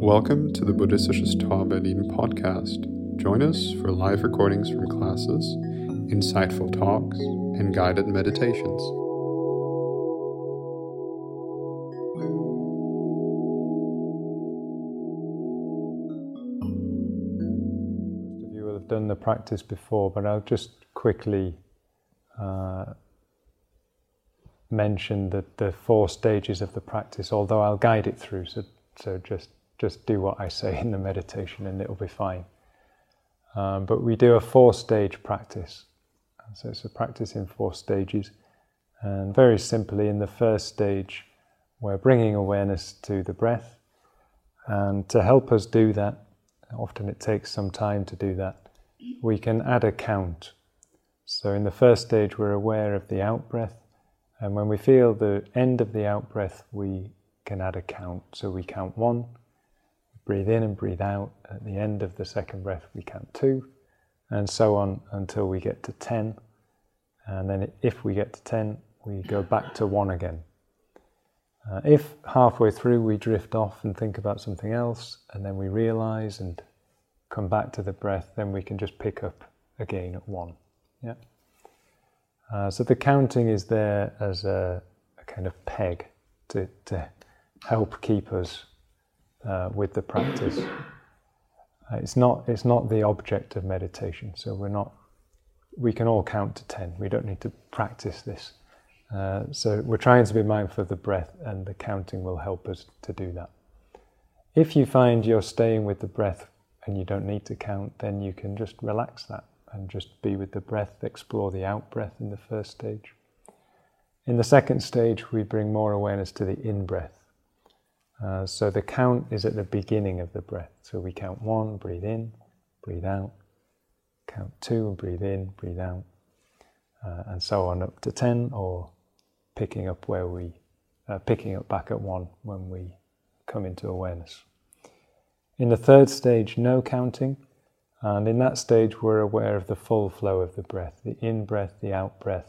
Welcome to the Buddhistisches Tor Berlin podcast. Join us for live recordings from classes, insightful talks, and guided meditations. Most of you will have done the practice before, but I'll just quickly uh, mention the, the four stages of the practice, although I'll guide it through, so, so just, just do what I say in the meditation and it'll be fine. Um, but we do a four stage practice. So it's a practice in four stages. And very simply, in the first stage, we're bringing awareness to the breath. And to help us do that, often it takes some time to do that, we can add a count. So in the first stage, we're aware of the out breath. And when we feel the end of the out breath, we can add a count. So we count one, breathe in and breathe out. At the end of the second breath, we count two, and so on until we get to 10. And then if we get to 10, we go back to one again. Uh, if halfway through we drift off and think about something else, and then we realize and come back to the breath, then we can just pick up again at one. Yeah. Uh, so the counting is there as a, a kind of peg to, to help keep us uh, with the practice. Uh, it's not it's not the object of meditation. So we're not. We can all count to ten. We don't need to practice this. Uh, so we're trying to be mindful of the breath, and the counting will help us to do that. If you find you're staying with the breath and you don't need to count, then you can just relax that and just be with the breath, explore the out breath in the first stage. In the second stage, we bring more awareness to the in breath. Uh, so the count is at the beginning of the breath. So we count one, breathe in, breathe out. Count two, and breathe in, breathe out. Uh, and so on up to 10, or picking up where we, uh, picking up back at one when we come into awareness. In the third stage, no counting. And in that stage, we're aware of the full flow of the breath the in breath, the out breath,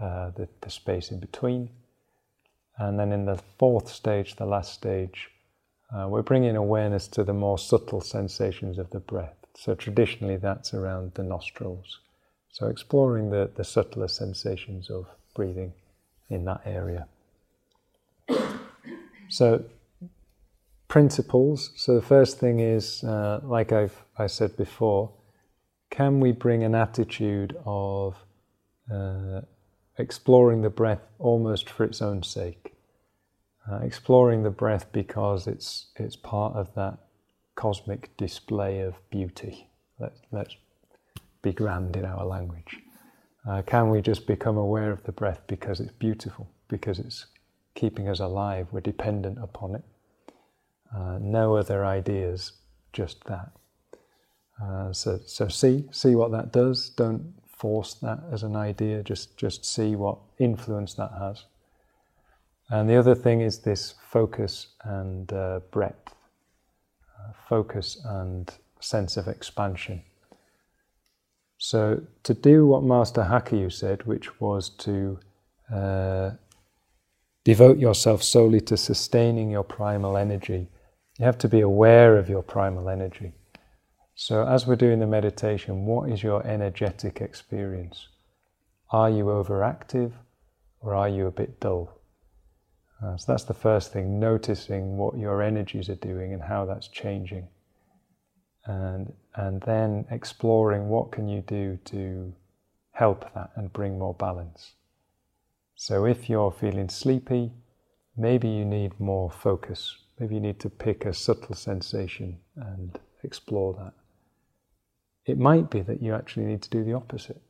uh, the, the space in between. And then in the fourth stage, the last stage, uh, we're bringing awareness to the more subtle sensations of the breath. So traditionally, that's around the nostrils. So exploring the, the subtler sensations of breathing in that area. So principles. So the first thing is, uh, like I've I said before, can we bring an attitude of uh, exploring the breath almost for its own sake? Uh, exploring the breath because it's it's part of that cosmic display of beauty. Let, let's be grand in our language. Uh, can we just become aware of the breath because it's beautiful, because it's keeping us alive? We're dependent upon it. Uh, no other ideas, just that. Uh, so, so see, see what that does. Don't force that as an idea. Just, just see what influence that has. And the other thing is this focus and uh, breadth, uh, focus and sense of expansion. So, to do what Master Hakuyu said, which was to uh, devote yourself solely to sustaining your primal energy, you have to be aware of your primal energy. So, as we're doing the meditation, what is your energetic experience? Are you overactive or are you a bit dull? Uh, so, that's the first thing noticing what your energies are doing and how that's changing. And, and then exploring what can you do to help that and bring more balance. So, if you're feeling sleepy, maybe you need more focus. Maybe you need to pick a subtle sensation and explore that. It might be that you actually need to do the opposite.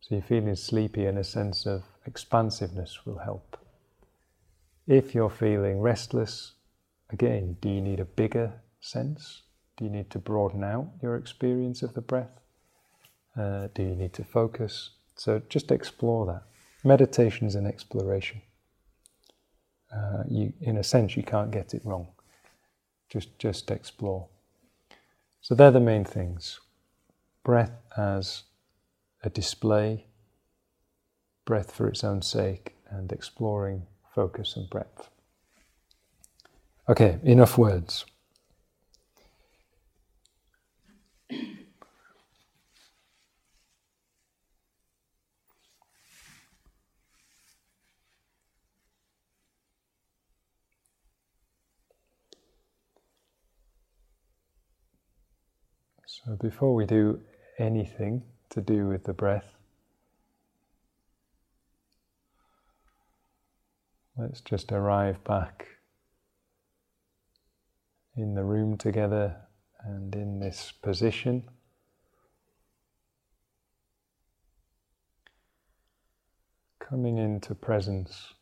So you're feeling sleepy and a sense of expansiveness will help. If you're feeling restless, again, do you need a bigger sense? Do you need to broaden out your experience of the breath? Uh, do you need to focus? So just explore that. Meditation is an exploration. Uh, you, in a sense, you can't get it wrong. Just, just explore. So they're the main things breath as a display, breath for its own sake, and exploring focus and breath. Okay, enough words. So before we do anything to do with the breath, let's just arrive back in the room together and in this position. Coming into presence.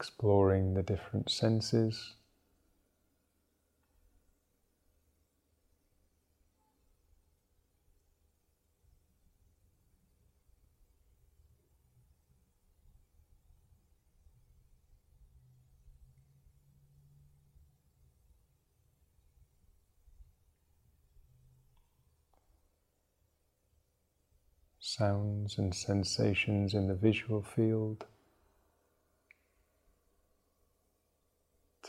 Exploring the different senses. Sounds and sensations in the visual field.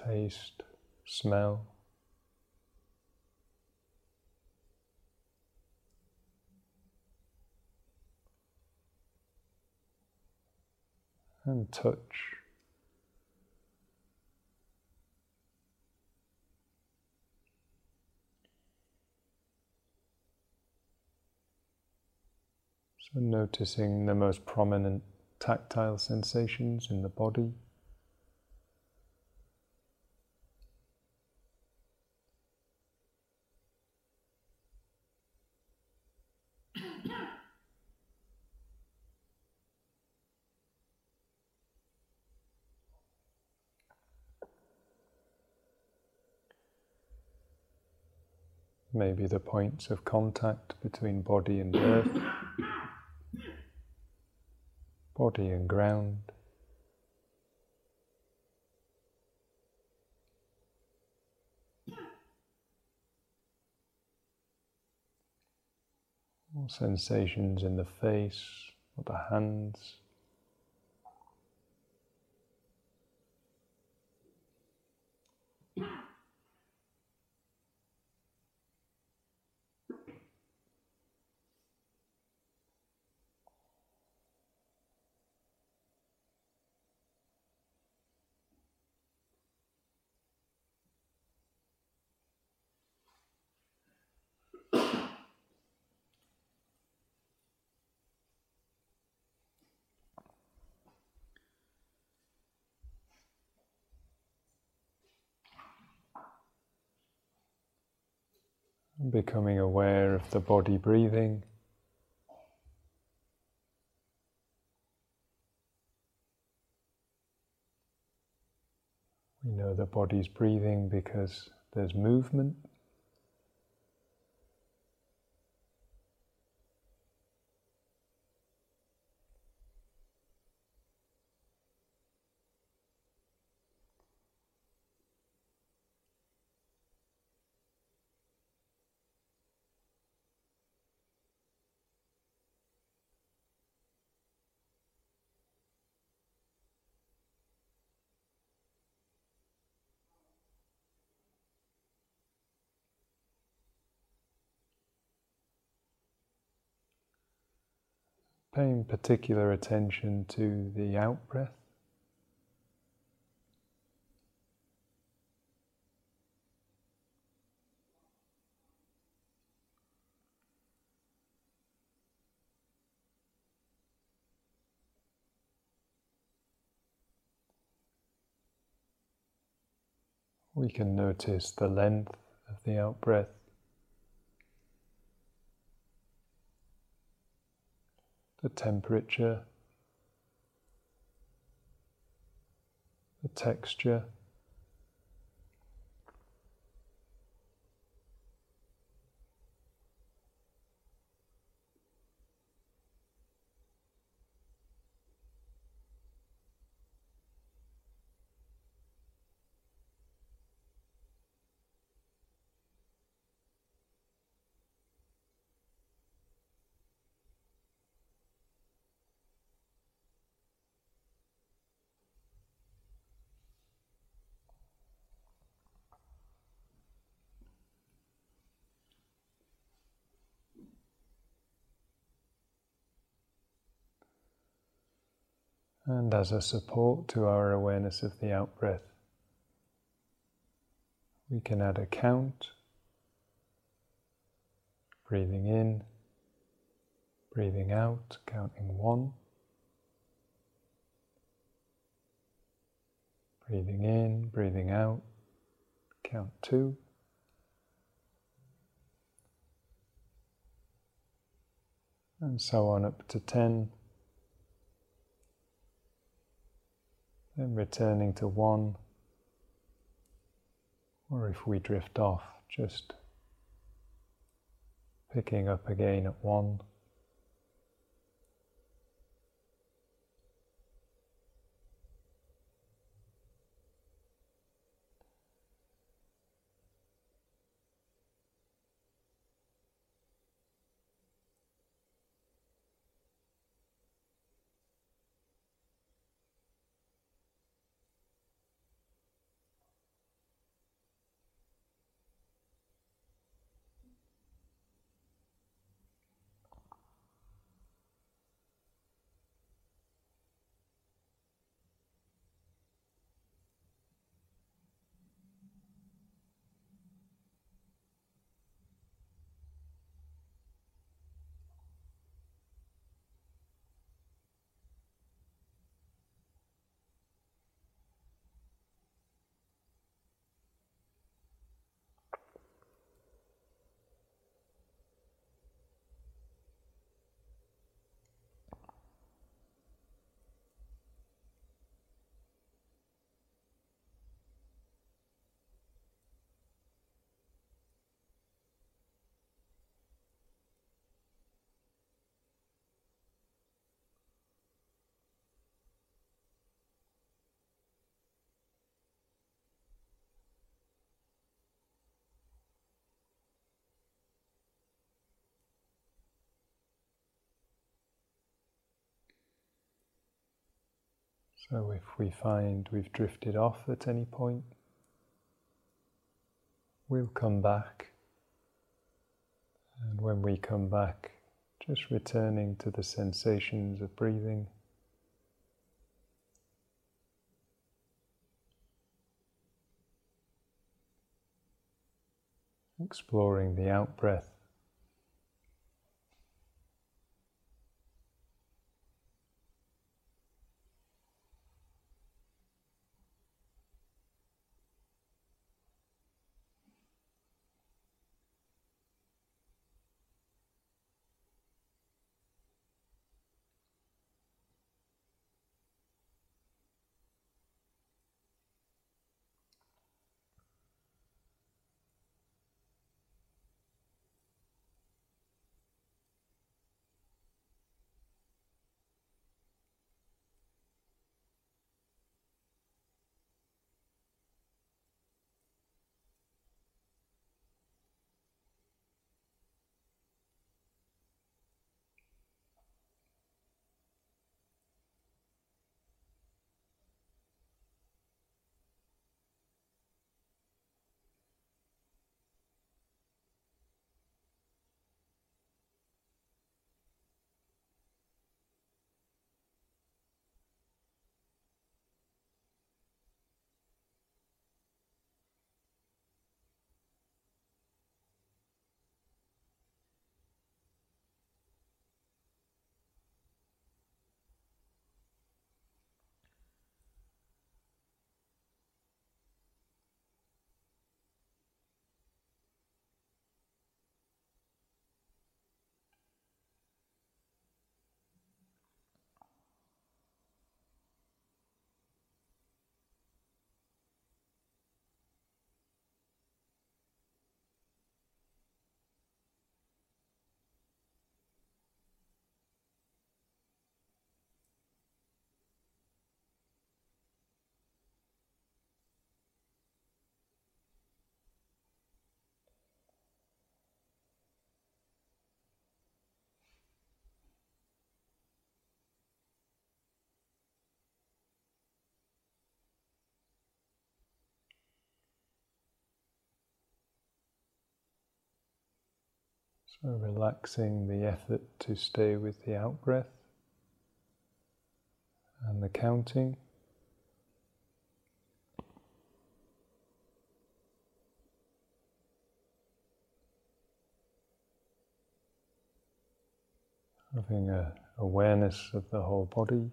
Taste, smell. And touch. So, noticing the most prominent tactile sensations in the body. Maybe the points of contact between body and earth, body and ground. sensations in the face or the hands. Becoming aware of the body breathing. We know the body's breathing because there's movement. Paying particular attention to the out breath. We can notice the length of the out breath. The temperature, the texture. and as a support to our awareness of the out breath, we can add a count, breathing in, breathing out, counting one, breathing in, breathing out, count two. And so on up to 10. returning to one, or if we drift off, just picking up again at one. So if we find we've drifted off at any point, we'll come back. And when we come back, just returning to the sensations of breathing. Exploring the out breath. Relaxing the effort to stay with the out breath and the counting. Having a awareness of the whole body.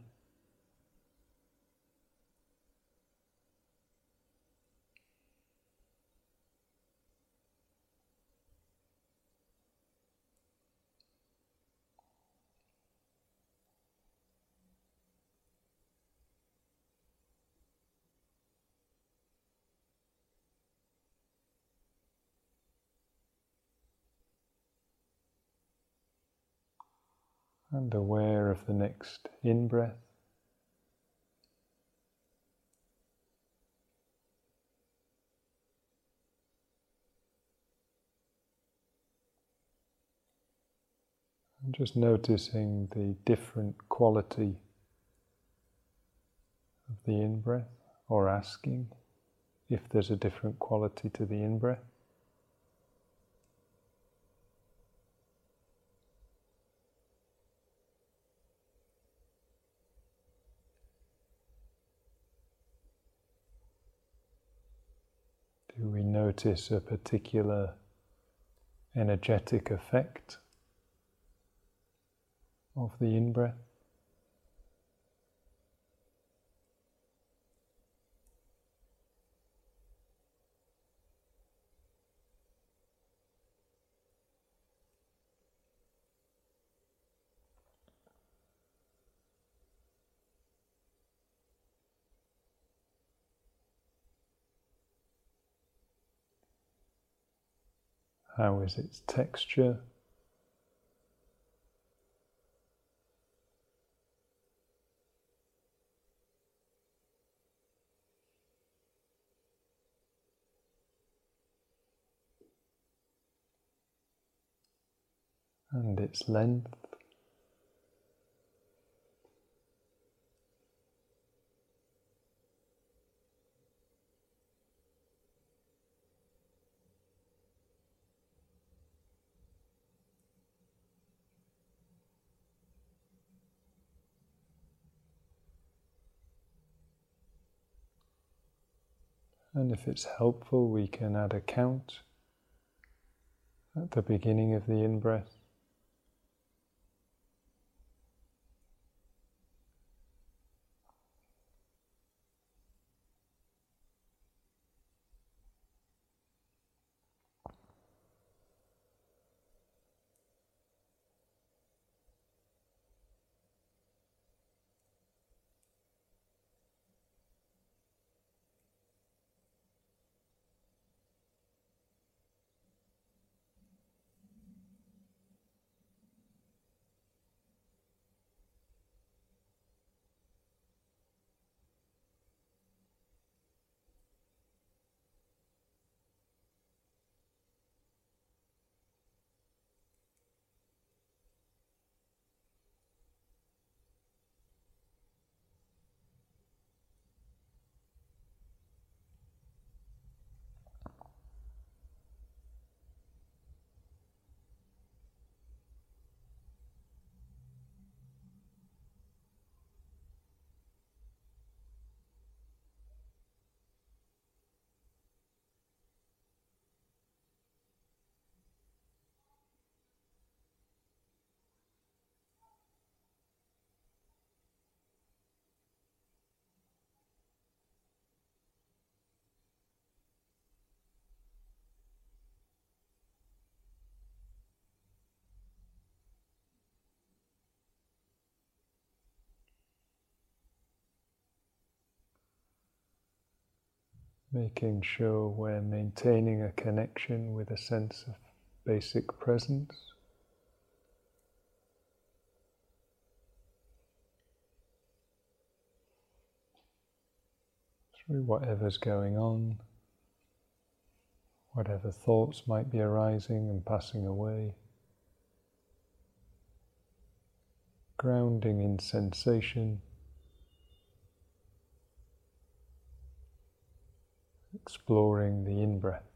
And aware of the next in breath. And just noticing the different quality of the in breath, or asking if there's a different quality to the in breath. Do we notice a particular energetic effect of the in breath? How is its texture? and its length. And if it's helpful, we can add a count at the beginning of the in breath. Making sure we're maintaining a connection with a sense of basic presence. Through whatever's going on, whatever thoughts might be arising and passing away. Grounding in sensation. Exploring the in breath.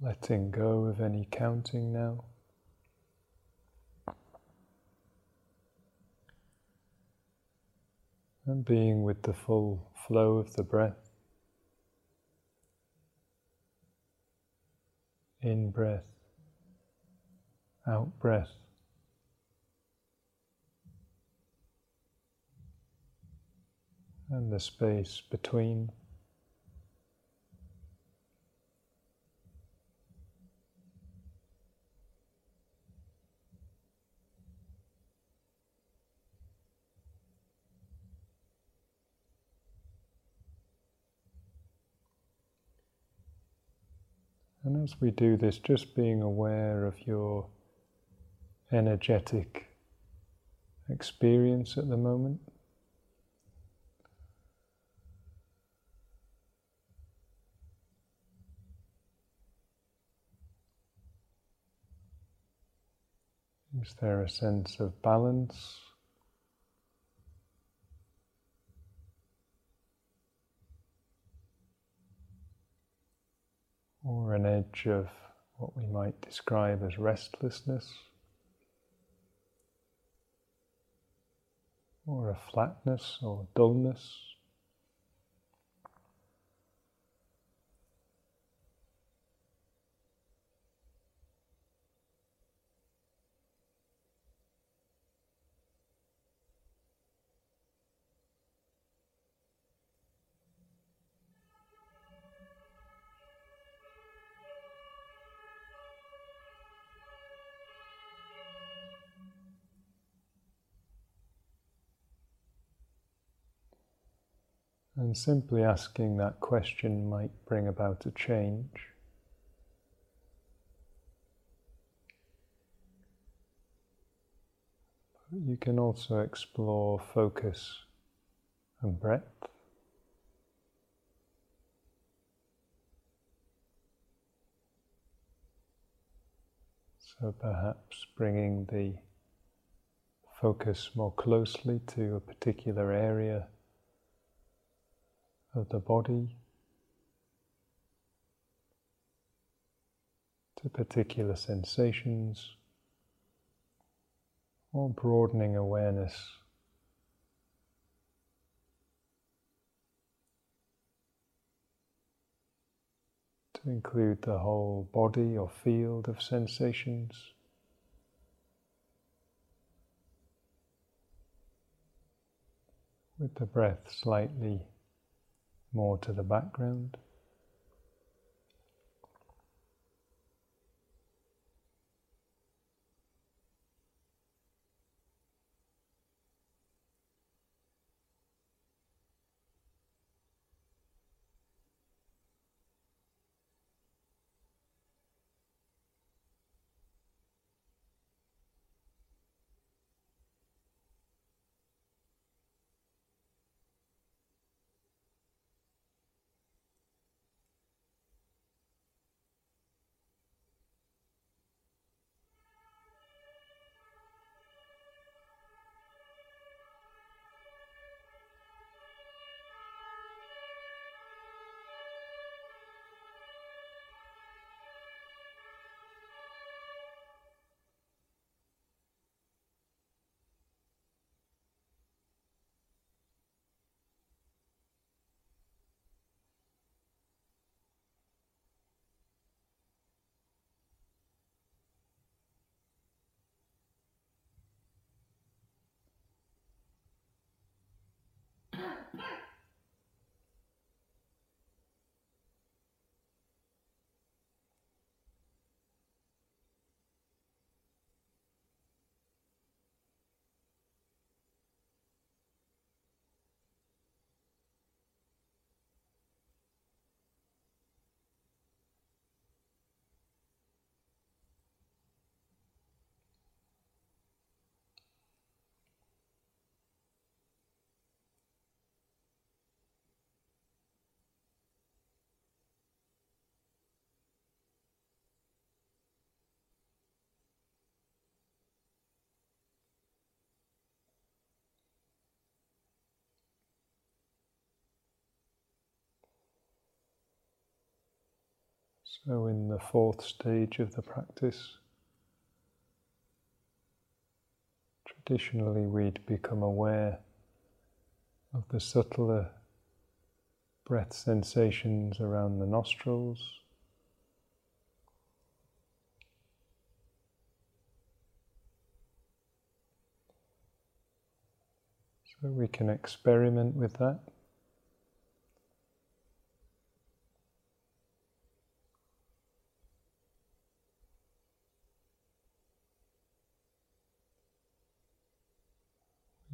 Letting go of any counting now. And being with the full flow of the breath. In breath, out breath. And the space between. And as we do this, just being aware of your energetic experience at the moment. Is there a sense of balance? Or an edge of what we might describe as restlessness, or a flatness or dullness. And simply asking that question might bring about a change. you can also explore focus and breadth. So perhaps bringing the focus more closely to a particular area of the body to particular sensations or broadening awareness to include the whole body or field of sensations. With the breath slightly more to the background. So, in the fourth stage of the practice, traditionally we'd become aware of the subtler breath sensations around the nostrils. So we can experiment with that.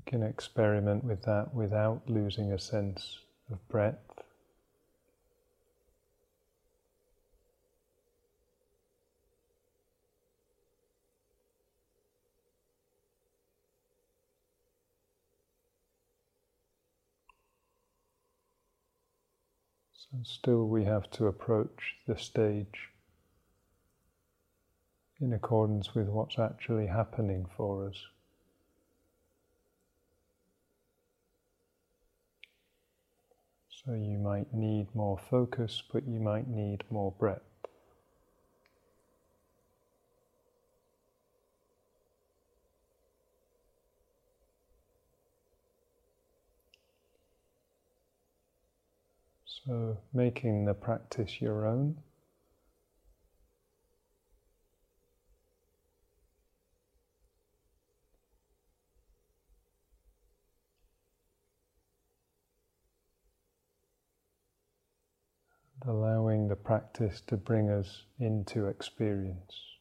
Can experiment with that without losing a sense of breadth. So, still, we have to approach the stage in accordance with what's actually happening for us. So you might need more focus, but you might need more breadth. So, making the practice your own. Allowing the practice to bring us into experience.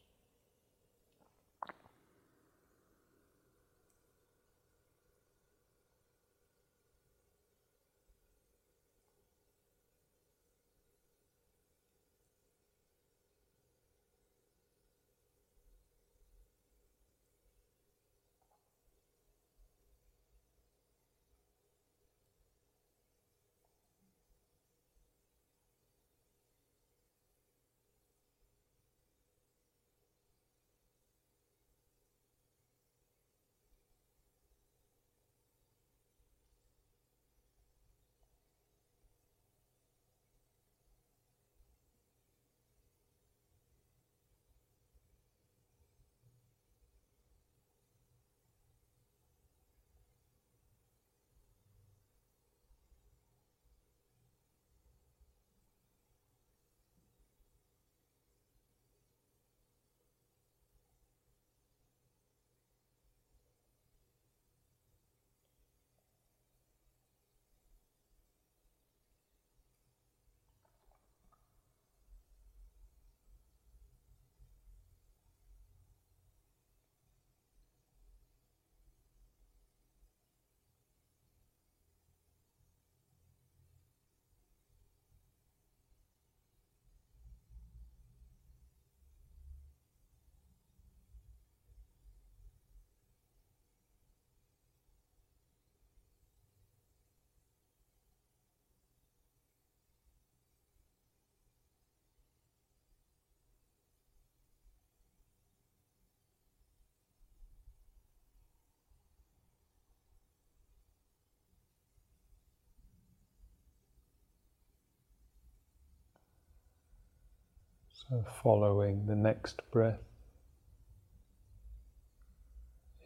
So, following the next breath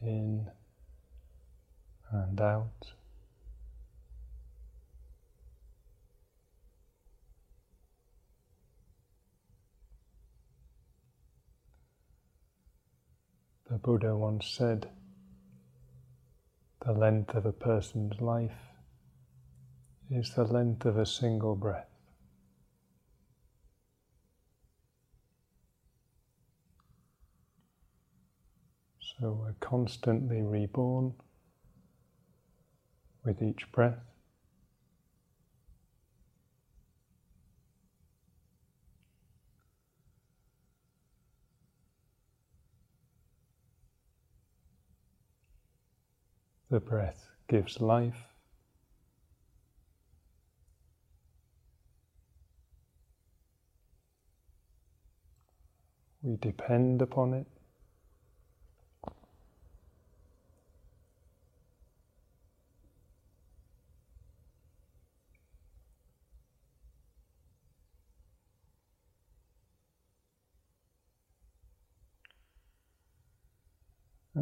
in and out. The Buddha once said, the length of a person's life is the length of a single breath. So we're constantly reborn with each breath. The breath gives life. We depend upon it.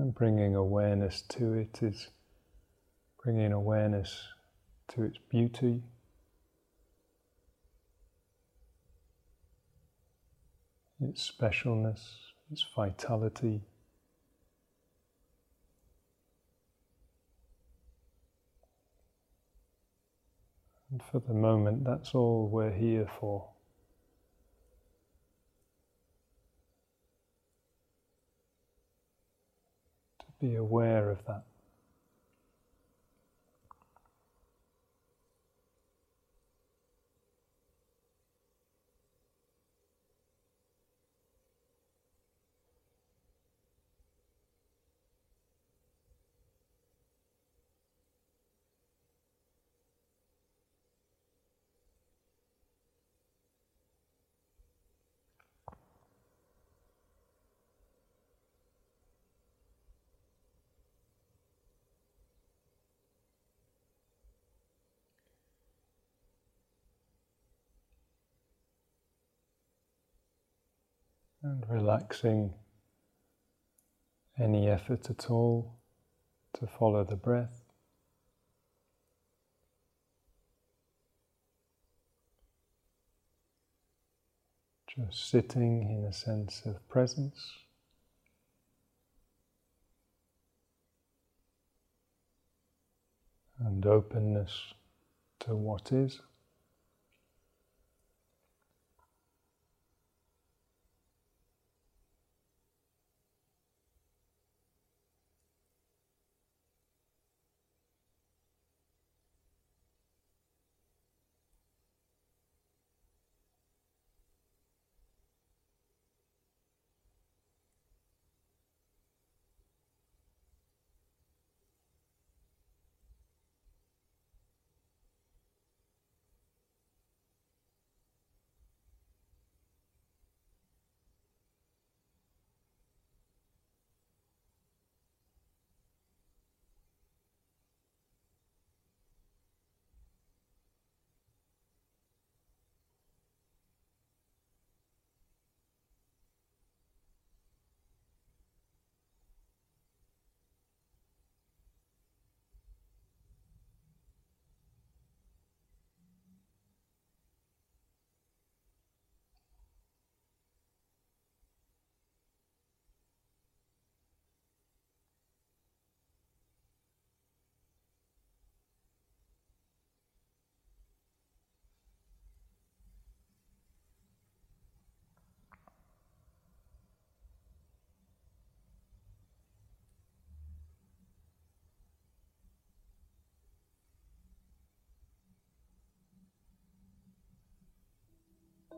And bringing awareness to it is bringing awareness to its beauty. Its specialness, its vitality. And for the moment, that's all we're here for. Be aware of that. And relaxing any effort at all to follow the breath. Just sitting in a sense of presence. And openness to what is.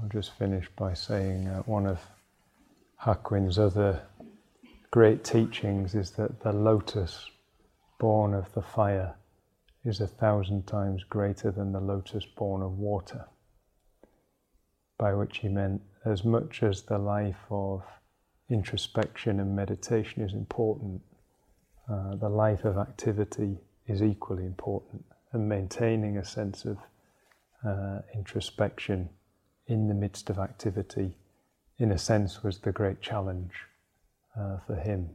I'll just finish by saying uh, one of Hakuin's other great teachings is that the lotus born of the fire is a thousand times greater than the lotus born of water. By which he meant, as much as the life of introspection and meditation is important, uh, the life of activity is equally important, and maintaining a sense of uh, introspection in the midst of activity, in a sense, was the great challenge uh, for him.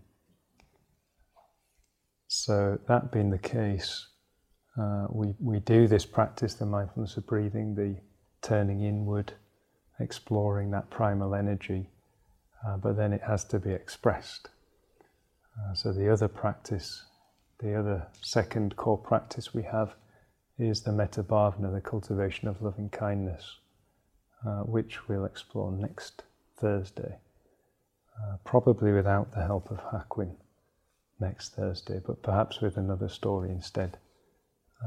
So, that being the case, uh, we, we do this practice, the mindfulness of breathing, the turning inward, exploring that primal energy, uh, but then it has to be expressed. Uh, so, the other practice, the other second core practice we have is the metta bhavana, the cultivation of loving kindness, uh, which we'll explore next Thursday, uh, probably without the help of Hakuin next Thursday, but perhaps with another story instead.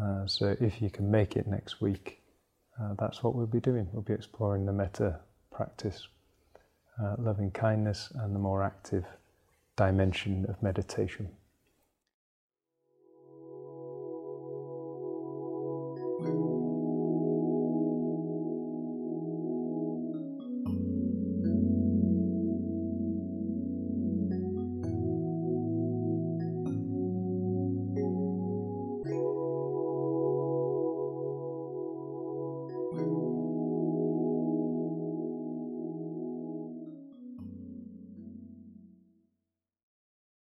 Uh, so if you can make it next week, uh, that's what we'll be doing. We'll be exploring the metta practice, uh, loving kindness, and the more active dimension of meditation.